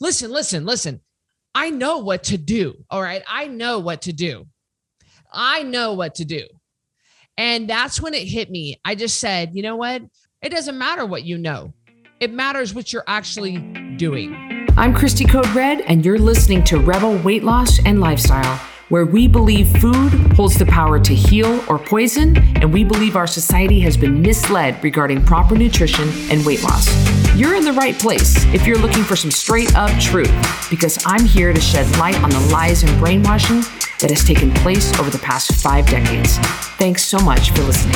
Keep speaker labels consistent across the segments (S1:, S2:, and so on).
S1: listen, listen, listen. I know what to do. All right. I know what to do. I know what to do. And that's when it hit me. I just said, you know what? It doesn't matter what you know, it matters what you're actually doing.
S2: I'm Christy Code Red, and you're listening to Rebel Weight Loss and Lifestyle, where we believe food holds the power to heal or poison, and we believe our society has been misled regarding proper nutrition and weight loss. You're in the right place if you're looking for some straight up truth, because I'm here to shed light on the lies and brainwashing that has taken place over the past five decades. Thanks so much for listening.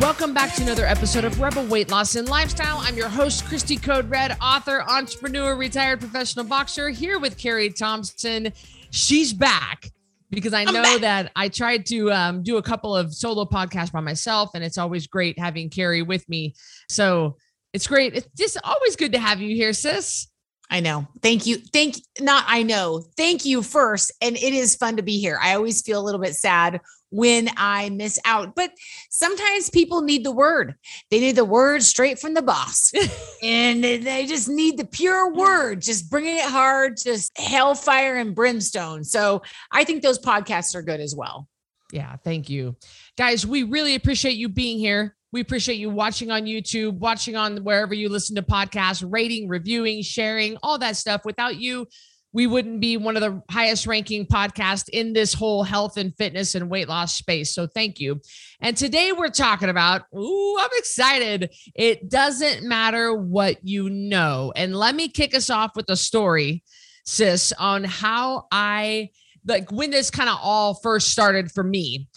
S1: Welcome back to another episode of Rebel Weight Loss and Lifestyle. I'm your host, Christy Code Red, author, entrepreneur, retired professional boxer, here with Carrie Thompson. She's back because I know that I tried to um, do a couple of solo podcasts by myself, and it's always great having Carrie with me. So it's great. It's just always good to have you here, sis.
S3: I know. Thank you. Thank not I know. Thank you first. And it is fun to be here. I always feel a little bit sad when I miss out. But sometimes people need the word. They need the word straight from the boss. and they just need the pure word, just bringing it hard, just hellfire and brimstone. So I think those podcasts are good as well.
S1: Yeah, thank you. Guys, we really appreciate you being here. We appreciate you watching on YouTube, watching on wherever you listen to podcasts, rating, reviewing, sharing, all that stuff. Without you, we wouldn't be one of the highest ranking podcasts in this whole health and fitness and weight loss space. So thank you. And today we're talking about, ooh, I'm excited. It doesn't matter what you know. And let me kick us off with a story, sis, on how I like when this kind of all first started for me.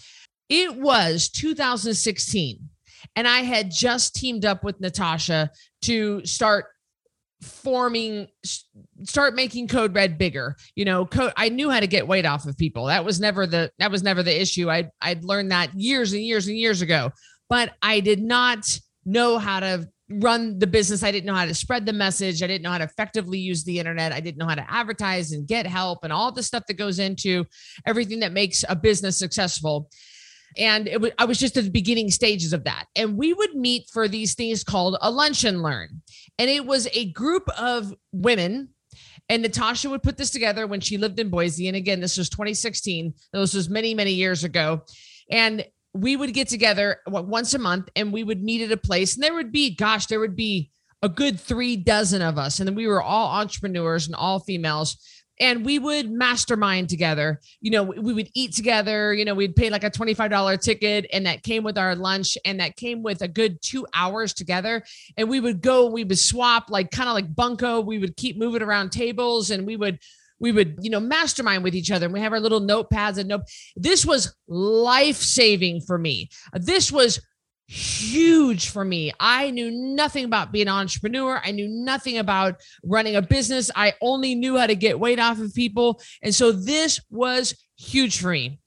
S1: It was 2016 and I had just teamed up with Natasha to start forming start making code red bigger. You know code i knew how to get weight off of people. That was never the that was never the issue. I I'd, learned that years and years and years ago. But i did not know how to run the business. I didn't know how to spread the message. I didn't know how to effectively use the internet. I didn't know how to advertise and get help and all the stuff that goes into everything that makes a business successful. And it was, I was just at the beginning stages of that. And we would meet for these things called a lunch and learn. And it was a group of women. And Natasha would put this together when she lived in Boise. And again, this was 2016. This was many, many years ago. And we would get together once a month and we would meet at a place. And there would be, gosh, there would be a good three dozen of us. And then we were all entrepreneurs and all females and we would mastermind together. You know, we would eat together. You know, we'd pay like a $25 ticket, and that came with our lunch, and that came with a good two hours together. And we would go, we would swap, like kind of like bunko. We would keep moving around tables, and we would we would you know mastermind with each other and we have our little notepads and note this was life saving for me this was huge for me. I knew nothing about being an entrepreneur. I knew nothing about running a business. I only knew how to get weight off of people. And so this was huge for me.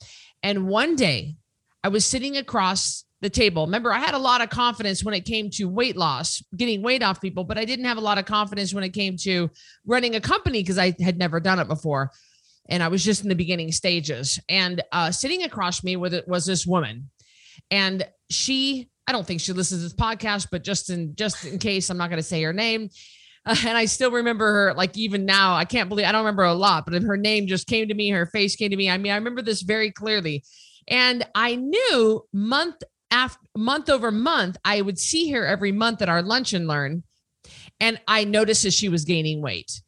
S1: And one day I was sitting across the table. Remember, I had a lot of confidence when it came to weight loss, getting weight off people, but I didn't have a lot of confidence when it came to running a company because I had never done it before. And I was just in the beginning stages. And uh, sitting across me with it was this woman. And she I don't think she listens to this podcast, but just in just in case, I'm not going to say her name. Uh, and I still remember her, like even now, I can't believe I don't remember a lot, but her name just came to me, her face came to me. I mean, I remember this very clearly, and I knew month after month over month, I would see her every month at our lunch and learn, and I noticed as she was gaining weight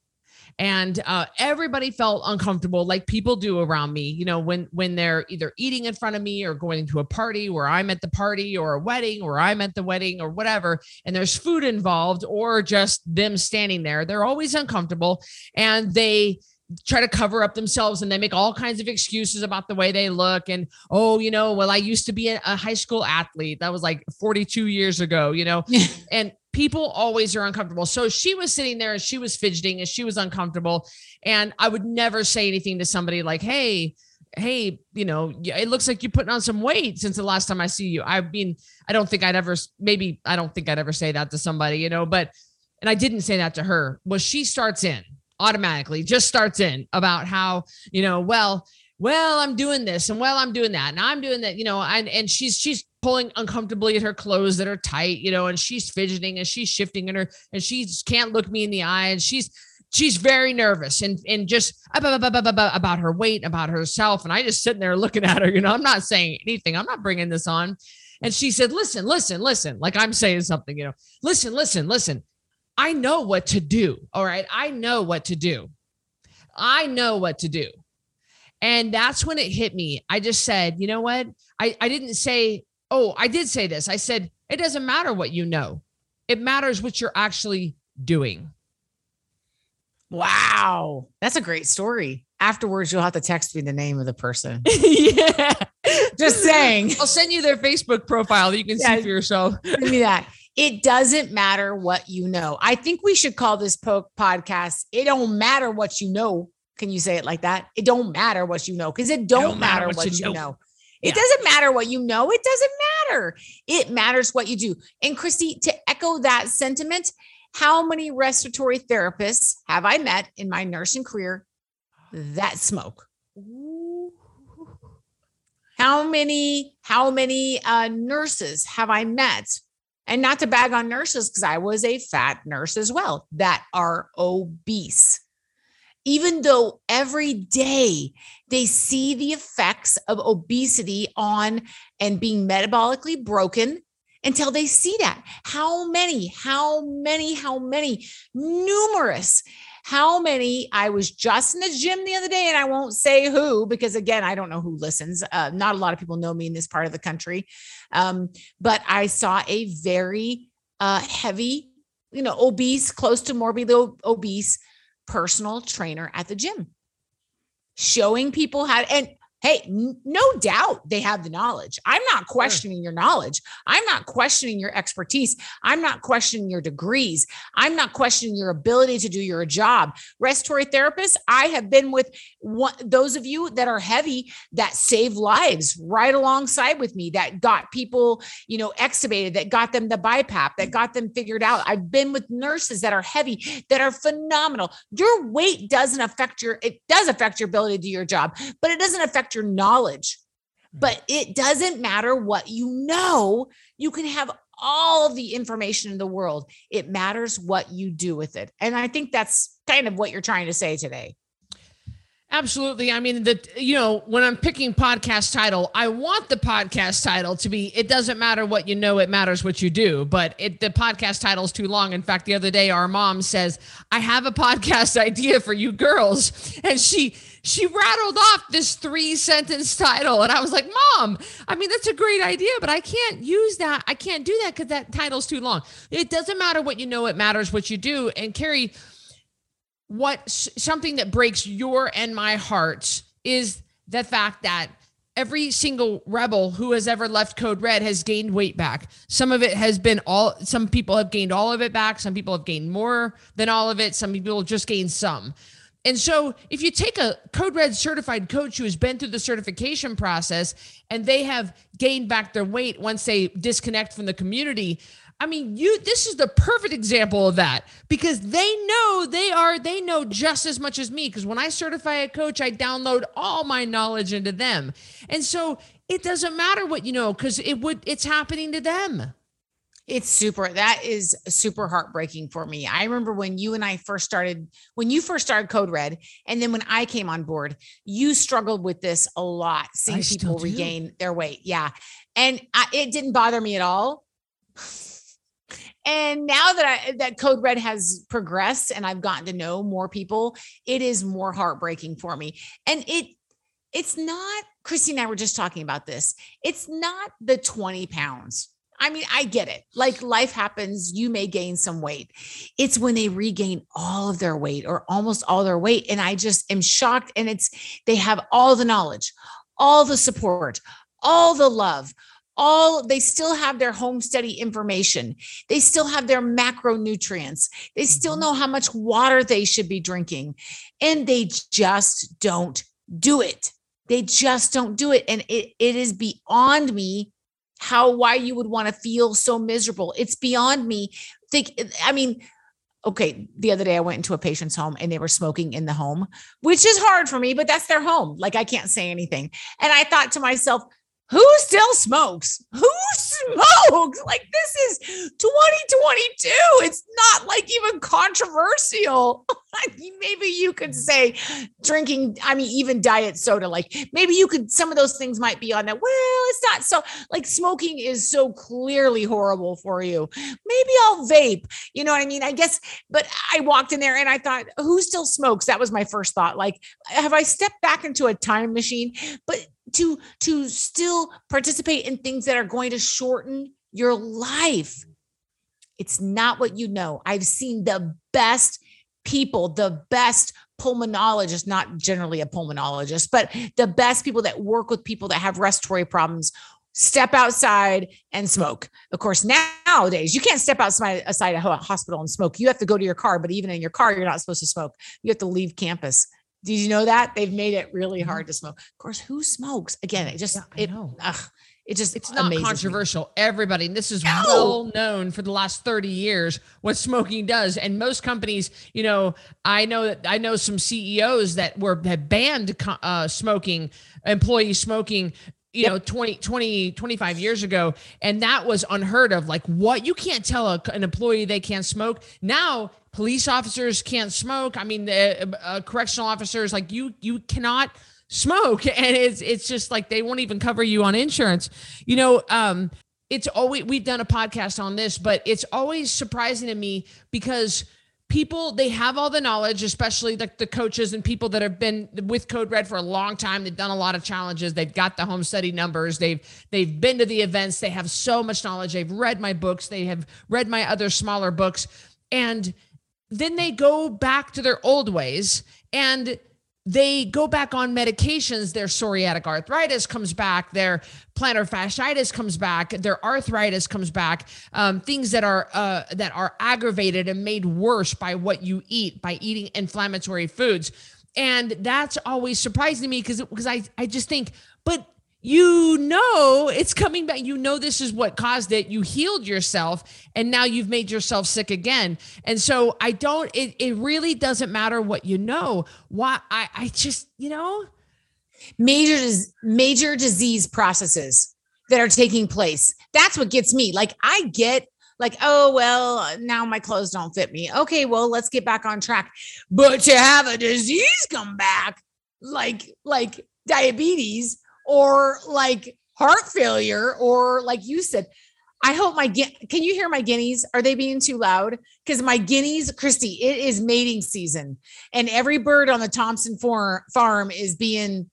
S1: and uh, everybody felt uncomfortable like people do around me you know when when they're either eating in front of me or going to a party where i'm at the party or a wedding or i'm at the wedding or whatever and there's food involved or just them standing there they're always uncomfortable. And they try to cover up themselves and they make all kinds of excuses about the way they look and oh you know well i used to be a, high school athlete. That was like 42 years ago you know? And people always are uncomfortable. So she was sitting there and she was fidgeting and she was uncomfortable. And I would never say anything to somebody like, hey, hey, you know, it looks like you're putting on some weight since the last time I see you. I mean, I don't think I'd ever, maybe I don't think I'd ever say that to somebody, you know, but, and I didn't say that to her. Well, she starts in automatically, just starts in about how, you know, well, well, I'm doing this and well, I'm doing that and I'm doing that, you know, and, and she's, she's pulling uncomfortably at her clothes that are tight, you know, and she's fidgeting and she's shifting in her and she can't look me in the eye and she's she's very nervous and and just about her weight, about herself. And I just sitting there looking at her, you know, I'm not saying anything. I'm not bringing this on. And she said, listen, listen, listen, like I'm saying something, you know, listen, listen, listen. I know what to do. All right. I know what to do. I know what to do. And that's when it hit me. I just said, you know what? I, I didn't say, oh, I did say this. I said, it doesn't matter what you know, it matters what you're actually doing.
S3: Wow. That's a great story. Afterwards, you'll have to text me the name of the person.
S1: yeah.
S3: Just saying.
S1: I'll send you their Facebook profile that you can yeah, see for yourself.
S3: Give me that. It doesn't matter what you know. I think we should call this po- podcast. It don't matter what you know. Can you say it like that? It don't matter what you know because it don't, don't matter, matter, what, what you know. know. It yeah. doesn't matter what you know. It doesn't matter. It matters what you do. And Christy, to echo that sentiment, how many respiratory therapists have I met in my nursing career that smoke? How many, how many uh, nurses have I met? And not to bag on nurses, because I was a fat nurse as well, that are obese. Even though every day they see the effects of obesity on and being metabolically broken until they see that. How many, how many, how many, numerous how many I was just in the gym the other day, and I won't say who because again, I don't know who listens. Uh, not a lot of people know me in this part of the country, um, but I saw a very uh, heavy, you know, obese, close to morbidly obese personal trainer at the gym, showing people how. And Hey, no doubt they have the knowledge. I'm not questioning your knowledge. I'm not questioning your expertise. I'm not questioning your degrees. I'm not questioning your ability to do your job. Respiratory therapists, I have been with one, those of you that are heavy that save lives right alongside with me, that got people, you know, extubated, that got them the BiPAP, that got them figured out. I've been with nurses that are heavy, that are phenomenal. Your weight doesn't affect your, it does affect your ability to do your job, but it doesn't affect your knowledge. Hmm. But it doesn't matter what you know. You can have all the information in the world. It matters what you do with it. And I think that's kind of what you're trying to say today.
S1: Absolutely. I mean, that you know, when I'm picking podcast title, I want the podcast title to be "It doesn't matter what you know, it matters what you do." But it the podcast title is too long. In fact, the other day, our mom says, "I have a podcast idea for you girls," and she she rattled off this three sentence title, and I was like, "Mom, I mean, that's a great idea, but I can't use that. I can't do that because that title's too long. It doesn't matter what you know, it matters what you do." And Carrie what something that breaks your and my heart is the fact that every single rebel who has ever left code red has gained weight back some of it has been all some people have gained all of it back some people have gained more than all of it some people just gained some and so if you take a code red certified coach who has been through the certification process and they have gained back their weight once they disconnect from the community I mean, you this is the perfect example of that because they know they are they know just as much as me because when I certify a coach, I download all my knowledge into them. And so it doesn't matter what you know cuz it would it's happening to them.
S3: It's super. That is super heartbreaking for me. I remember when you and I first started, when you first started Code Red, and then when I came on board, you struggled with this a lot, seeing I people regain their weight. Yeah. And I, it didn't bother me at all and now that I that Code Red has progressed and I've gotten to know more people, it is more heartbreaking for me. And it it's not Christy and I were just talking about this. It's not the 20 pounds. I mean, I get it. Like life happens, you may gain some weight. It's when they regain all of their weight or almost all their weight. And I just am shocked. And it's they have all the knowledge, all the support, all the love, all they still have their home study information they still have their macronutrients they still mm-hmm. know how much water they should be drinking and they just don't do it they just don't do it and it, it is beyond me how why you would want to feel so miserable. It's beyond me. Think i mean okay the other day i went into a patient's home and they were smoking in the home which is hard for me but that's their home. Like i can't say anything. And i thought to myself who still smokes? Who smokes? Like this is 2022. It's not like even controversial. maybe you could mm. say drinking, I mean, even diet soda, like maybe you could, some of those things might be on that. Well, it's not so like smoking is so clearly horrible for you. Maybe I'll vape. You know what I mean? I guess, but I walked in there and I thought, who still smokes? That was my first thought. Like, have I stepped back into a time machine? But to to still participate in things that are going to shorten your life it's not what you know i've seen the best people the best pulmonologists not generally a pulmonologist but the best people that work with people that have respiratory problems step outside and smoke. Of course, nowadays you can't step outside a hospital and smoke. You have to go to your car, but even in your car, you're not supposed to smoke. You have to leave campus. Did you know that they've made it really mm-hmm. hard to smoke? Of course, who smokes? Again, it just yeah, it ugh, it just
S1: it's not controversial. Me. Everybody, this is no. well known for the last 30 years what smoking does. And most companies, you know, I know that I know some CEOs that were have banned uh, smoking, employee smoking you yep. know 20 20 25 years ago and that was unheard of. Like what? You can't tell a, an employee they can't smoke. Now police officers can't smoke. I mean the uh, correctional officers like you you cannot smoke. And it's it's just like they won't even cover you on insurance. You know um it's always we've done a podcast on this but it's always surprising to me because people they have all the knowledge especially like the coaches and people that have been with code red for a long time. They've done a lot of challenges. They've got the home study numbers. They've they've been to the events. They have so much knowledge. They've read my books. They have read my other smaller books. And then they go back to their old ways. And they go back on medications their psoriatic arthritis comes back their plantar fasciitis comes back their arthritis comes back um, things that are uh, that are aggravated and made worse by what you eat by eating inflammatory foods. And that's always surprising to me because because I, I just think but you know it's coming back. You know this is what caused it. You healed yourself and now you've made yourself sick again. And so I don't, it, it really doesn't matter what you know. Why I, I just, you know,
S3: major major disease processes that are taking place. That's what gets me. Like I get like, oh, well, now my clothes don't fit me. Okay, well, let's get back on track. But to have a disease come back, like, like diabetes or like heart failure or like you said i hope my can you hear my guineas? Are they being too loud? Because my guineas christy it is mating season and every bird on the thompson farm is being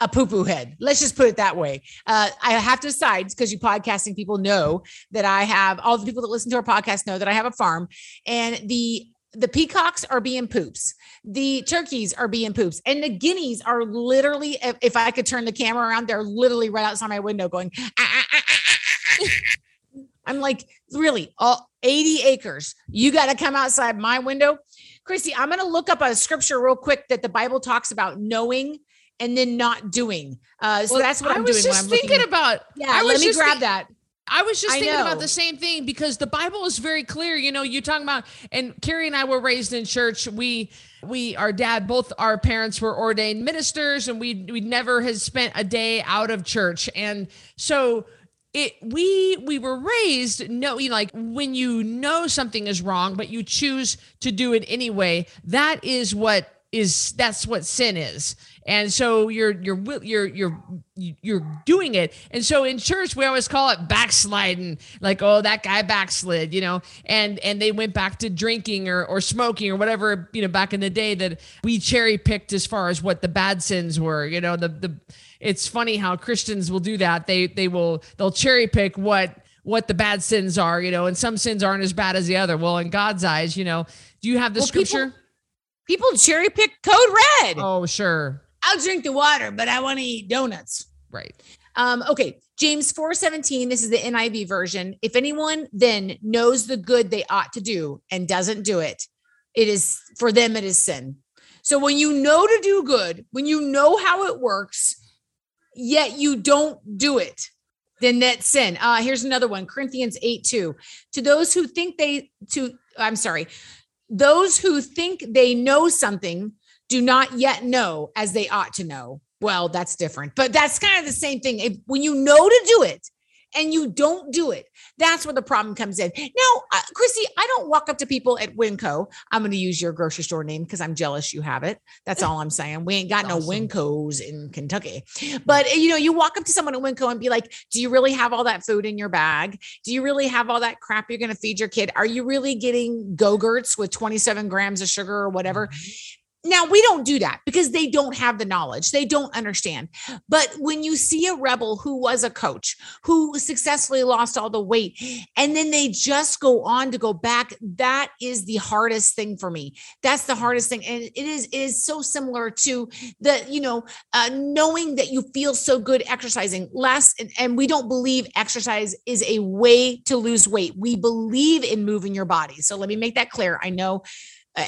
S3: a poo-poo head. Let's just put it that way. Uh, i have to decide because you podcasting people know that i have all the people that listen to our podcast know that i have a farm and the the peacocks are being poops. The turkeys are being poops. And the guineas are literally if, if i could turn the camera around they're literally right outside my window going ah, ah, ah, i'm like really? All 80 acres. You got to come outside my window? Chrissy i'm going to look up a scripture real quick that the bible talks about knowing and then not doing. Uh so well, that's what I doing
S1: i was just thinking about
S3: yeah let me grab that
S1: I was just thinking about the same thing because the Bible is very clear. You know, you're talking about, and Carrie and I were raised in church. We, we, our dad, both our parents were ordained ministers, and we, we never has spent a day out of church. And so it, we, we were raised, no, you know, like when you know something is wrong, but you choose to do it anyway, that is what is, that's what sin is. And so you're you're you're you're you're doing it. And so in church we always call it backsliding like oh that guy backslid you know? And and they went back to drinking or or smoking or whatever you know back in the day that we cherry picked as far as what the bad sins were you know? The the it's funny how christians will do that. They they will they'll cherry pick what what the bad sins are you know? And some sins aren't as bad as the other. Well in god's eyes you know do you have the well, scripture?
S3: people, people cherry pick code red
S1: oh sure
S3: I'll drink the water, but I want to eat donuts.
S1: Right.
S3: Um, okay. James 4:17, this is the NIV version. If anyone then knows the good they ought to do and doesn't do it, it is for them it is sin. So when you know to do good, when you know how it works, yet you don't do it, then that's sin. Uh, here's another one, Corinthians 8 2. To those who think they to I'm sorry, those who think they know something do not yet know as they ought to know. Well, that's different, but that's kind of the same thing. If, when you know to do it and you don't do it, that's where the problem comes in. Now, uh, Christy, I don't walk up to people at Winco. I'm going to use your grocery store name because I'm jealous you have it. That's all I'm saying. We ain't got no Wincos in Kentucky. But uh, you know, you walk up to someone at Winco and be like, "Do you really have all that food in your bag? Do you really have all that crap you're going to feed your kid? Are you really getting Go-Gurts with 27 grams of sugar or whatever?" Now, we don't do that because they don't have the knowledge. They don't understand. But when you see a rebel who was a coach, who successfully lost all the weight, and then they just go on to go back, that is the hardest thing for me. That's the hardest thing. And it is, it is so similar to the, you know, uh, knowing that you feel so good exercising less. And, and we don't believe exercise is a way to lose weight. We believe in moving your body. So let me make that clear. I know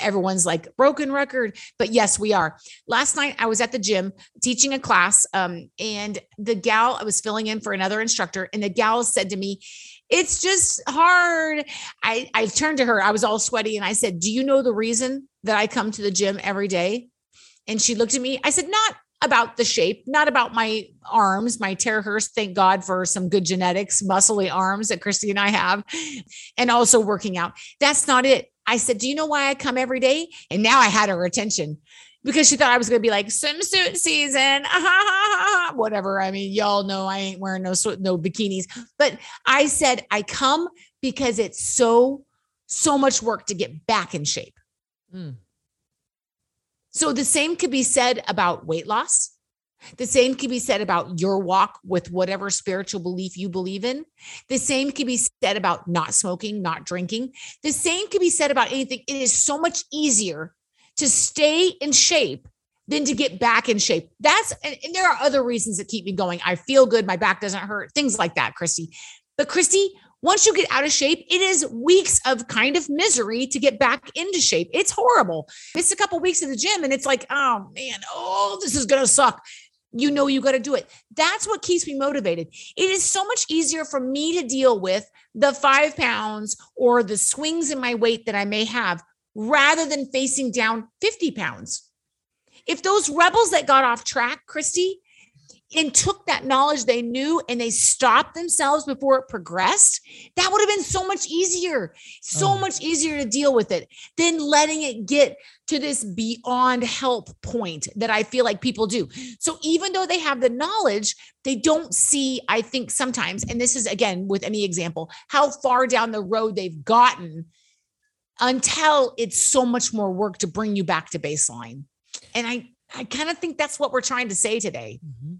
S3: everyone's like broken record but yes we are last night i was at the gym teaching a class um, and the gal i was filling in for another instructor and the gal said to me it's just hard i i turned to her i was all sweaty and i said do you know the reason that i come to the gym every day and she looked at me i said not about the shape, not about my arms, my Tara Hurst. Thank God for some good genetics, muscly arms that Christy and I have, and also working out. That's not it. I said, Do you know why I come every day? And now I had her attention because she thought I was going to be like swimsuit season, whatever. I mean, y'all know I ain't wearing no no bikinis, but I said I come because it's so so much work to get back in shape.
S1: Mm.
S3: So the same could be said about weight loss. The same can be said about your walk with whatever spiritual belief you believe in. The same can be said about not smoking, not drinking. The same can be said about anything. It is so much easier to stay in shape than to get back in shape. That's, and, there are other reasons that keep me going. I feel good. My back doesn't hurt, things like that, Christy. But Christy, once you get out of shape, it is weeks of kind of misery to get back into shape. It's horrible. Miss a couple weeks in the gym and it's like, oh man, oh, this is going to suck. You know, you got to do it. That's what keeps me motivated. It is so much easier for me to deal with the five pounds or the swings in my weight that I may have rather than facing down 50 pounds. If those rebels that got off track, Christy, and took that knowledge they knew and they stopped themselves before it progressed, that would have been so much easier, so
S1: Oh.
S3: much easier to deal with it than letting it get to this beyond help point that I feel like people do. So even though they have the knowledge, they don't see, I think sometimes, and this is again with any example, how far down the road they've gotten until it's so much more work to bring you back to baseline. And I I kind of think that's what we're trying to say today.
S1: Mm-hmm.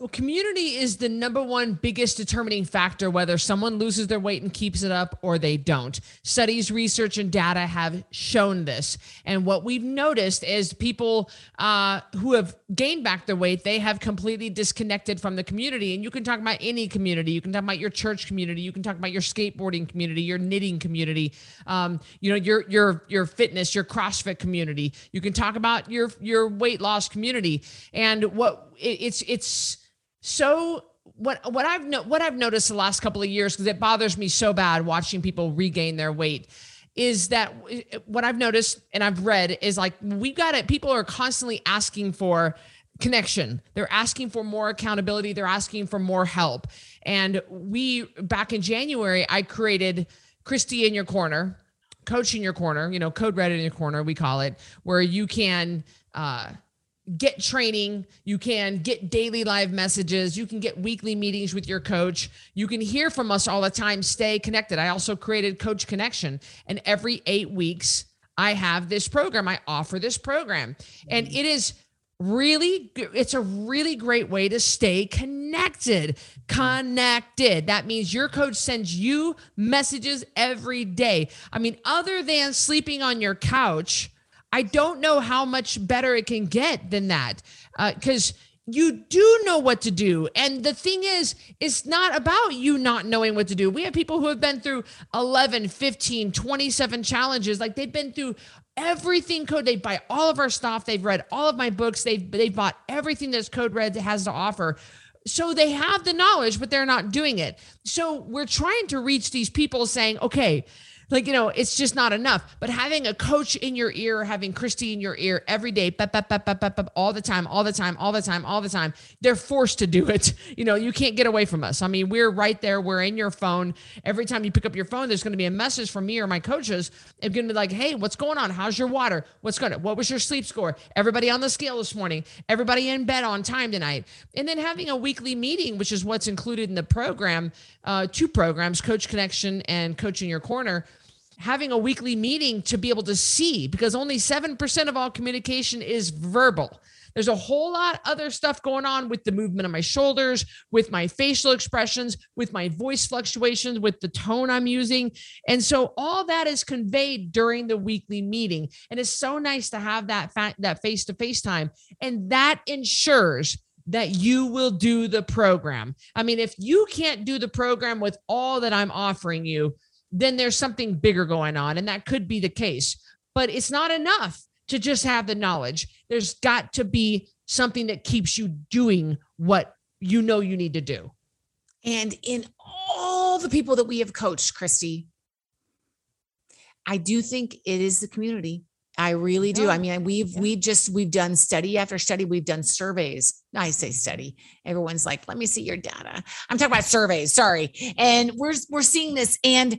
S1: Well, community is the number one biggest determining factor whether someone loses their weight and keeps it up or they don't. Studies, research, and data have shown this. And what we've noticed is people uh, who have gained back their weight, they have completely disconnected from the community. And you can talk about any community. You can talk about your church community. You can talk about your skateboarding community, your knitting community, um, you know, your your your fitness, your CrossFit community. You can talk about your your weight loss community. And what it, it's it's so what what I've no, what I've noticed the last couple of years because it bothers me so bad watching people regain their weight is that what I've noticed and I've read is like we've got it people are constantly asking for connection. They're asking for more accountability. They're asking for more help. And we back in January I created Christy in your corner coach in your corner you know code red in your corner we call it where you can uh get training, you can get daily live messages, you can get weekly meetings with your coach. You can hear from us all the time, stay connected. I also created Coach Connection and every 8 weeks I have this program. I offer this program. And it is really it's a really great way to stay connected connected that means your coach sends you messages every day i mean other than sleeping on your couch I don't know how much better it can get than that uh, because you do know what to do. And the thing is, it's not about you not knowing what to do. We have people who have been through 11, 15, 27 challenges. Like they've been through everything code. They buy all of our stuff. They've read all of my books. They've, they've bought everything that Code Red has to offer. So they have the knowledge, but they're not doing it. So we're trying to reach these people saying, okay, like you know it's just not enough. But having a coach in your ear having christy in your ear every day bap, bap, bap, bap, bap, bap, all the time all the time all the time all the time they're forced to do it. You know you can't get away from us. I mean we're right there. We're in your phone. Every time you pick up your phone there's going to be a message from me or my coaches. It's going to be like hey what's going on? How's your water? What's going on what was your sleep score? Everybody on the scale this morning. Everybody in bed on time tonight. And then having a weekly meeting which is what's included in the program uh, two programs coach connection and coach in your corner having a weekly meeting to be able to see because only 7% of all communication is verbal. There's a whole lot other stuff going on with the movement of my shoulders, with my facial expressions, with my voice fluctuations, with the tone I'm using. And so all that is conveyed during the weekly meeting. And it's so nice to have that fa- that face-to-face time and that ensures that you will do the program. I mean, if you can't do the program with all that I'm offering you, then there's something bigger going on. And that could be the case. But it's not enough to just have the knowledge. There's got to be something that keeps you doing what you know you need to do.
S3: And in all the people that we have coached, Christy, I do think it is the community. I really do. I mean, we've yeah. we just we've done study after study. We've done surveys. I say study. Everyone's like, "Let me see your data." I'm talking about surveys. Sorry, and we're we're seeing this, and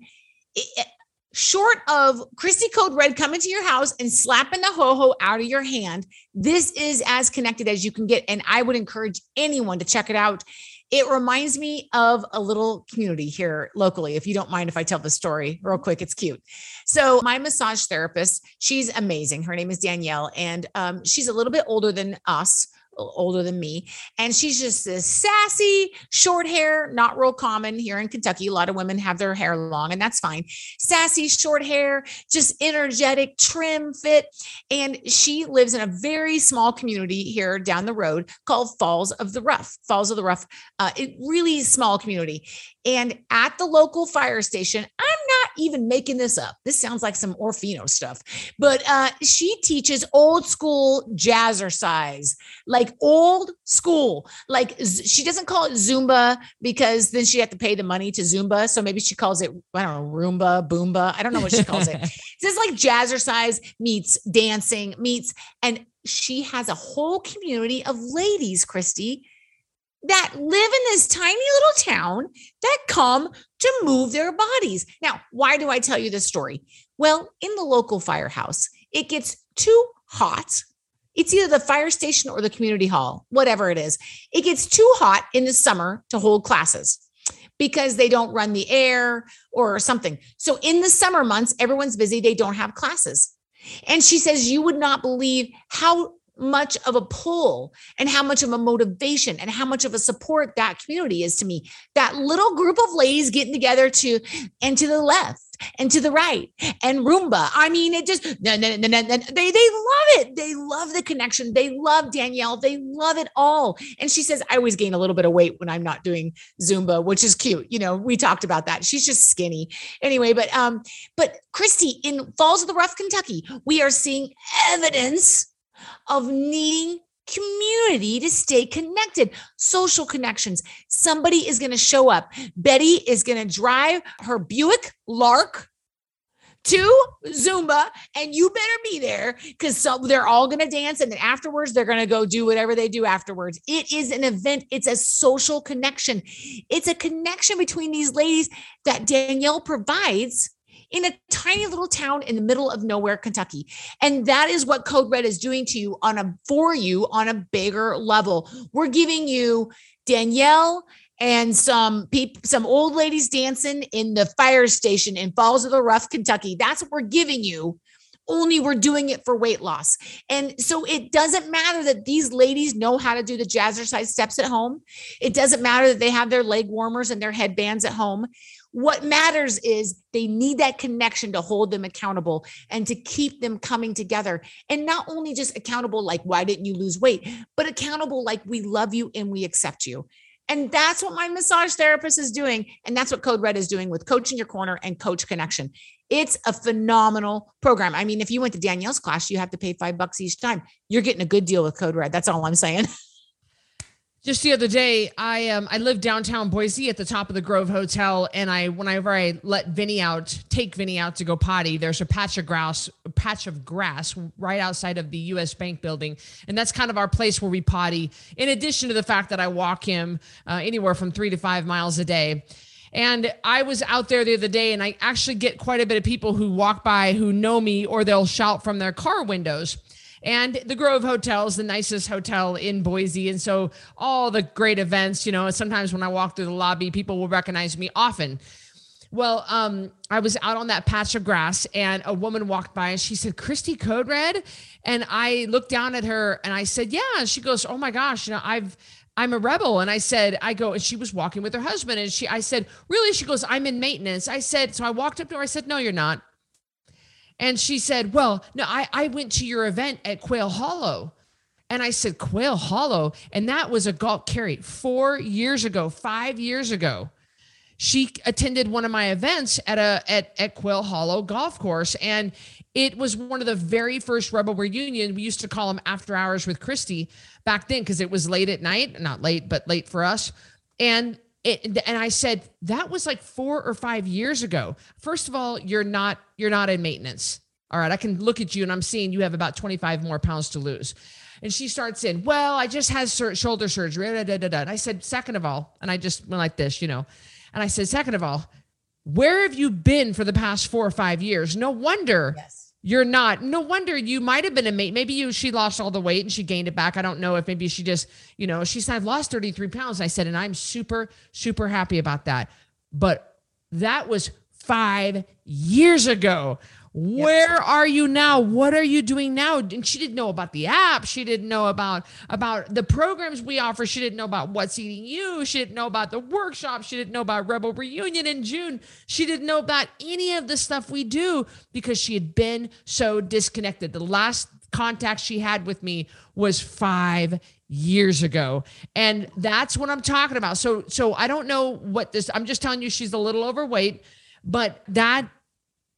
S3: short of Christy Code Red coming to your house and slapping the ho ho out of your hand, this is as connected as you can get. And I would encourage anyone to check it out. It reminds me of a little community here locally. If you don't mind if I tell the story real quick, it's cute. So, my massage therapist, she's amazing. Her name is Danielle, and um, she's a little bit older than us older than me. And she's just this sassy, short hair, not real common here in Kentucky. A lot of women have their hair long, and that's fine. Sassy, short hair, just energetic, trim, fit. And she lives in a very small community here down the road called Falls of the Rough. Falls of the Rough, uh, really small community. And at the local fire station, I'm even making this up. This sounds like some Orofino stuff, but uh, she teaches old school jazzercise, like old school. Like she doesn't call it Zumba because then she had to pay the money to Zumba. So maybe she calls it, I don't know, Roomba, Boomba. I don't know what she calls it. It's like jazzercise meets dancing meets, and she has a whole community of ladies, Christy, that live in this tiny little town that come to move their bodies. Now, why do I tell you this story? Well, in the local firehouse, it gets too hot. It's either the fire station or the community hall, whatever it is. It gets too hot in the summer to hold classes because they don't run the air or something. So in the summer months, everyone's busy, they don't have classes. And she says, You would not believe how much of a pull and how much of a motivation and how much of a support that community is to me. That little group of ladies getting together to and to the left and to the right and Roomba. I mean, it just they they love it. They love the connection. They love Danielle. They love it all. And she says, I always gain a little bit of weight when I'm not doing Zumba, which is cute. You know, we talked about that. She's just skinny anyway. But um, but Christy in Falls of the Rough, Kentucky, we are seeing evidence of needing community to stay connected, social connections. Somebody is going to show up. Betty is going to drive her Buick Lark to Zumba, and you better be there because so they're all going to dance, and then afterwards they're going to go do whatever they do afterwards. It is an event. It's a social connection. It's a connection between these ladies that Danielle provides in a tiny little town in the middle of nowhere, Kentucky. And that is what Code Red is doing to you on a for you on a bigger level. We're giving you Danielle and some people, some old ladies dancing in the fire station in Falls of the Rough, Kentucky. That's what we're giving you. Only we're doing it for weight loss. And so it doesn't matter that these ladies know how to do the jazzercise steps at home. It doesn't matter that they have their leg warmers and their headbands at home. What matters is they need that connection to hold them accountable and to keep them coming together. And not only just accountable, like, why didn't you lose weight, but accountable, like, we love you and we accept you. And that's what my massage therapist is doing. And that's what Code Red is doing with Coach in Your Corner and Coach Connection. It's a phenomenal program. I mean, if you went to Danielle's class, you have to pay five bucks each time. You're getting a good deal with Code Red. That's all I'm saying.
S1: just the other day, I um I live downtown Boise at the top of the Grove Hotel, and I whenever I let Vinny out, take Vinny out to go potty, there's a patch of grass, a patch of grass right outside of the U.S. Bank building, and that's kind of our place where we potty. In addition to the fact that I walk him uh, anywhere from three to five miles a day. And I was out there the other day, and I actually get quite a bit of people who walk by who know me, or they'll shout from their car windows. And the Grove Hotel is the nicest hotel in Boise. And so all the great events, you know, sometimes when I walk through the lobby, people will recognize me often. Well, um, I was out on that patch of grass and a woman walked by and she said, Christy Code Red. And I looked down at her and I said, Yeah. And she goes, Oh my gosh, you know, I've I'm a rebel. And I said, I go, and she was walking with her husband. And she I said, Really? She goes, I'm in maintenance. I said, so I walked up to her, I said, No, you're not. And she said, Well, no, I, I went to your event at Quail Hollow. And I said, Quail Hollow. And that was a golf carry four years ago, five years ago. She attended one of my events at a at, at Quail Hollow golf course. And it was one of the very first Rebel reunion. We used to call them after hours with Christy back then because it was late at night, not late, but late for us. And it, and I said that was like four or five years ago. First of all, you're not you're not in maintenance. All right, I can look at you and I'm seeing you have about 25 more pounds to lose. And she starts in, well, I just had shoulder surgery. Da, da, da, and I said, second of all, and I just went like this, you know, and I said, second of all, where have you been for the past four or five years? No wonder yes you're not. No wonder you might have been a mate. Maybe you she lost all the weight and she gained it back. I don't know if maybe she just, you know, she said I've lost 33 pounds. I said, and I'm super, super happy about that. But that was five years ago. Where yep. are you now? What are you doing now? And she didn't know about the app. She didn't know about about the programs we offer. She didn't know about what's eating you. She didn't know about the workshop. She didn't know about Rebel Reunion in June. She didn't know about any of the stuff we do because she had been so disconnected. The last contact she had with me was 5 years ago. And that's what I'm talking about. So so I don't know what this I'm just telling you she's a little overweight, but that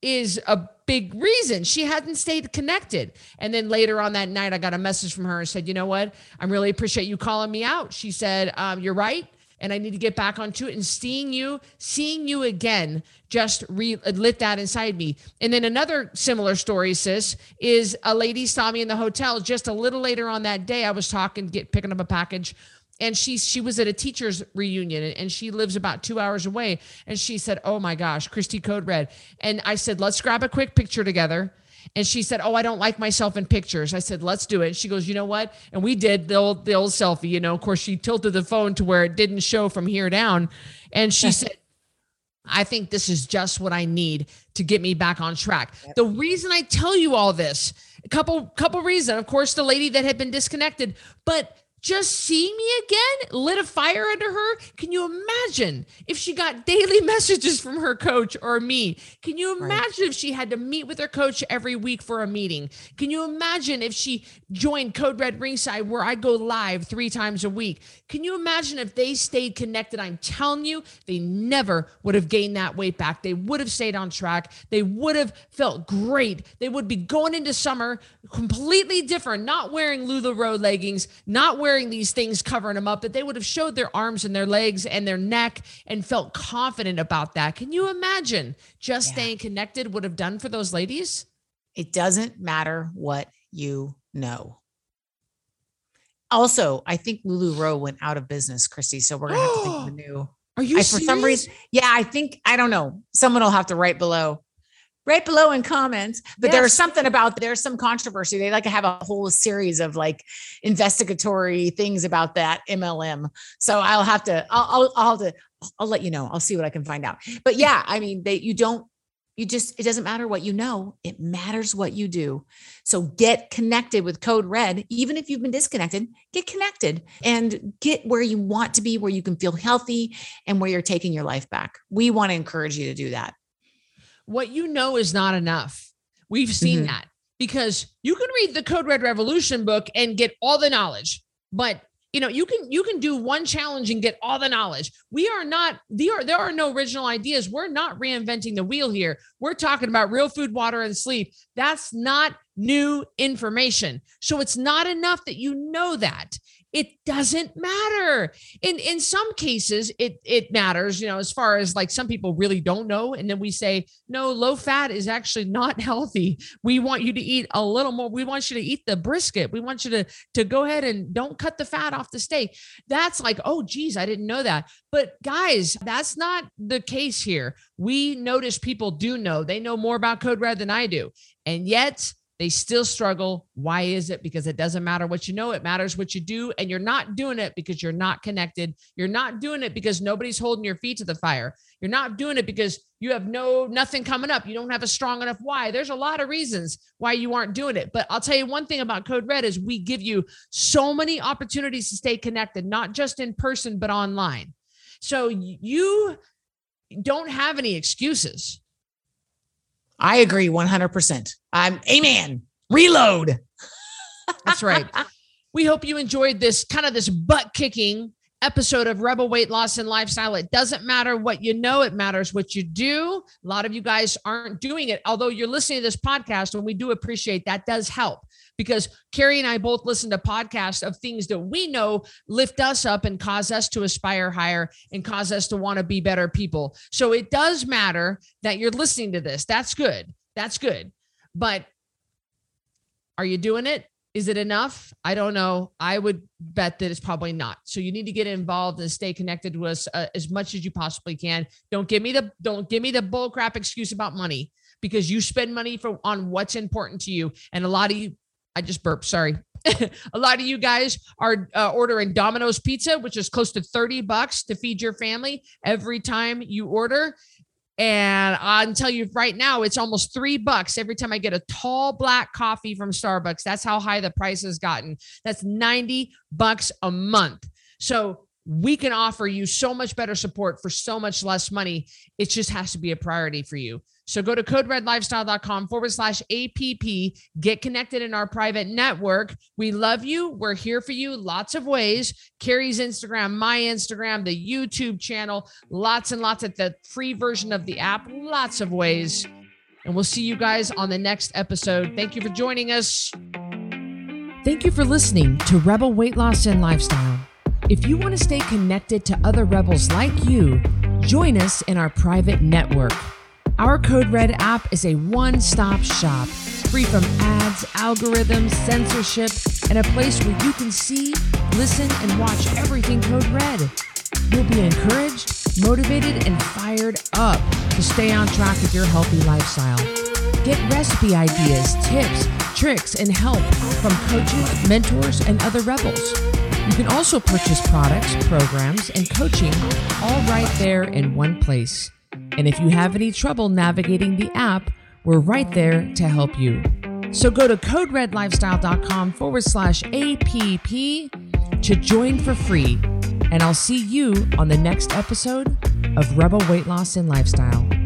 S1: is a big reason she hadn't stayed connected. And then later on that night, I got a message from her and said, You know what? I really appreciate you calling me out. She said, um, You're right. And I need to get back onto it. And seeing you, seeing you again, just re- lit that inside me. And then another similar story, sis, is a lady saw me in the hotel just a little later on that day. I was talking, get picking up a package and she she was at a teachers reunion and she lives about two hours away. And she said oh my gosh christy code red. And i said let's grab a quick picture together. And she said oh i don't like myself in pictures. I said let's do it. She goes you know what? And we did the old the old selfie you know. Of course she tilted the phone to where it didn't show from here down. And she said I think this is just what I need to get me back on track. Yep. The reason I tell you all this, a couple couple reason, Of course, the lady that had been disconnected, but just seeing me again lit a fire under her. Can you imagine if she got daily messages from her coach or me? Can you imagine right. if she had to meet with her coach every week for a meeting? Can you imagine if she joined Code Red Ringside where I go live three times a week? Can you imagine if they stayed connected? I'm telling you, they never would have gained that weight back. They would have stayed on track. They would have felt great. They would be going into summer completely different, not wearing LuLaRoe leggings, not wearing wearing these things covering them up, that they would have showed their arms and their legs and their neck and felt confident about that. Can you imagine just yeah. staying connected would have done for those ladies?
S3: It doesn't matter what you know. Also, I think LuLaRoe went out of business, Christy. So we're gonna have to think of a new.
S1: Are you I, for some reason?
S3: Yeah, I think I don't know. Someone will have to write below right below in comments. But yes. there's something about there's some controversy. They like to have a whole series of like investigatory things about that MLM. So I'll have to I'll I'll, I'll have to I'll let you know. I'll see what I can find out. But yeah, I mean, they you don't you just it doesn't matter what you know it matters what you do so get connected with code red even if you've been disconnected get connected and get where you want to be where you can feel healthy and where you're taking your life back we want to encourage you to do that
S1: what you know is not enough. We've seen mm-hmm. that because you can read the Code Red Revolution book and get all the knowledge, but you know you can you can do one challenge and get all the knowledge we are not there are there are no original ideas we're not reinventing the wheel here we're talking about real food water and sleep That's not new information. So it's not enough that you know that it doesn't matter. In in some cases it it matters you know as far as like some people really don't know and then we say no low fat is actually not healthy. We want you to eat a little more. We want you to eat the brisket. We want you to to go ahead and don't cut the fat off the steak. That's like oh geez i didn't know that. But guys that's not the case here. We notice people do know. They know more about code red than i do. And yet they still struggle. Why is it? Because it doesn't matter what you know, it matters what you do. And you're not doing it because you're not connected. You're not doing it because nobody's holding your feet to the fire. You're not doing it because you have no nothing coming up. You don't have a strong enough why. There's a lot of reasons why you aren't doing it. But I'll tell you one thing about Code Red is we give you so many opportunities to stay connected, not just in person, but online. So you don't have any excuses
S3: I agree 100%. I'm amen. Reload.
S1: That's right. we hope you enjoyed this kind of this butt kicking episode of Rebel Weight Loss and Lifestyle. It doesn't matter what you know, it matters what you do. A lot of you guys aren't doing it. Although you're listening to this podcast, and we do appreciate that does help because Carrie and I both listen to podcasts of things that we know lift us up and cause us to aspire higher and cause us to want to be better people. So it does matter that you're listening to this. That's good. That's good. But are you doing it? Is it enough? I don't know. I would bet that it's probably not. So you need to get involved and stay connected with us uh, as much as you possibly can. Don't give me the don't give me the bull crap excuse about money because you spend money for on what's important to you. And a lot of you I just burped. Sorry. a lot of you guys are uh, ordering Domino's pizza, which is close to 30 bucks to feed your family every time you order. And I'll tell you right now, it's almost three bucks every time I get a tall black coffee from Starbucks. That's how high the price has gotten. That's 90 bucks a month. So we can offer you so much better support for so much less money. It just has to be a priority for you. So go to coderedlifestyle.com forward slash APP. Get connected in our private network. We love you. We're here for you lots of ways. Carrie's Instagram, my Instagram, the YouTube channel, lots and lots of the free version of the app, lots of ways. And we'll see you guys on the next episode. Thank you for joining us. Thank you for listening to Rebel Weight Loss and Lifestyle. If you want to stay connected to other rebels like you, join us in our private network. Our Code Red app is a one stop shop, free from ads, algorithms, censorship, and a place where you can see, listen, and watch everything Code Red. You'll be encouraged, motivated, and fired up to stay on track with your healthy lifestyle. Get recipe ideas, tips, tricks, and help from coaches, mentors, and other rebels. You can also purchase products, programs, and coaching all right there in one place. And if you have any trouble navigating the app, we're right there to help you. So go to coderedlifestyle.com forward slash APP to join for free. And I'll see you on the next episode of Rebel Weight Loss and Lifestyle.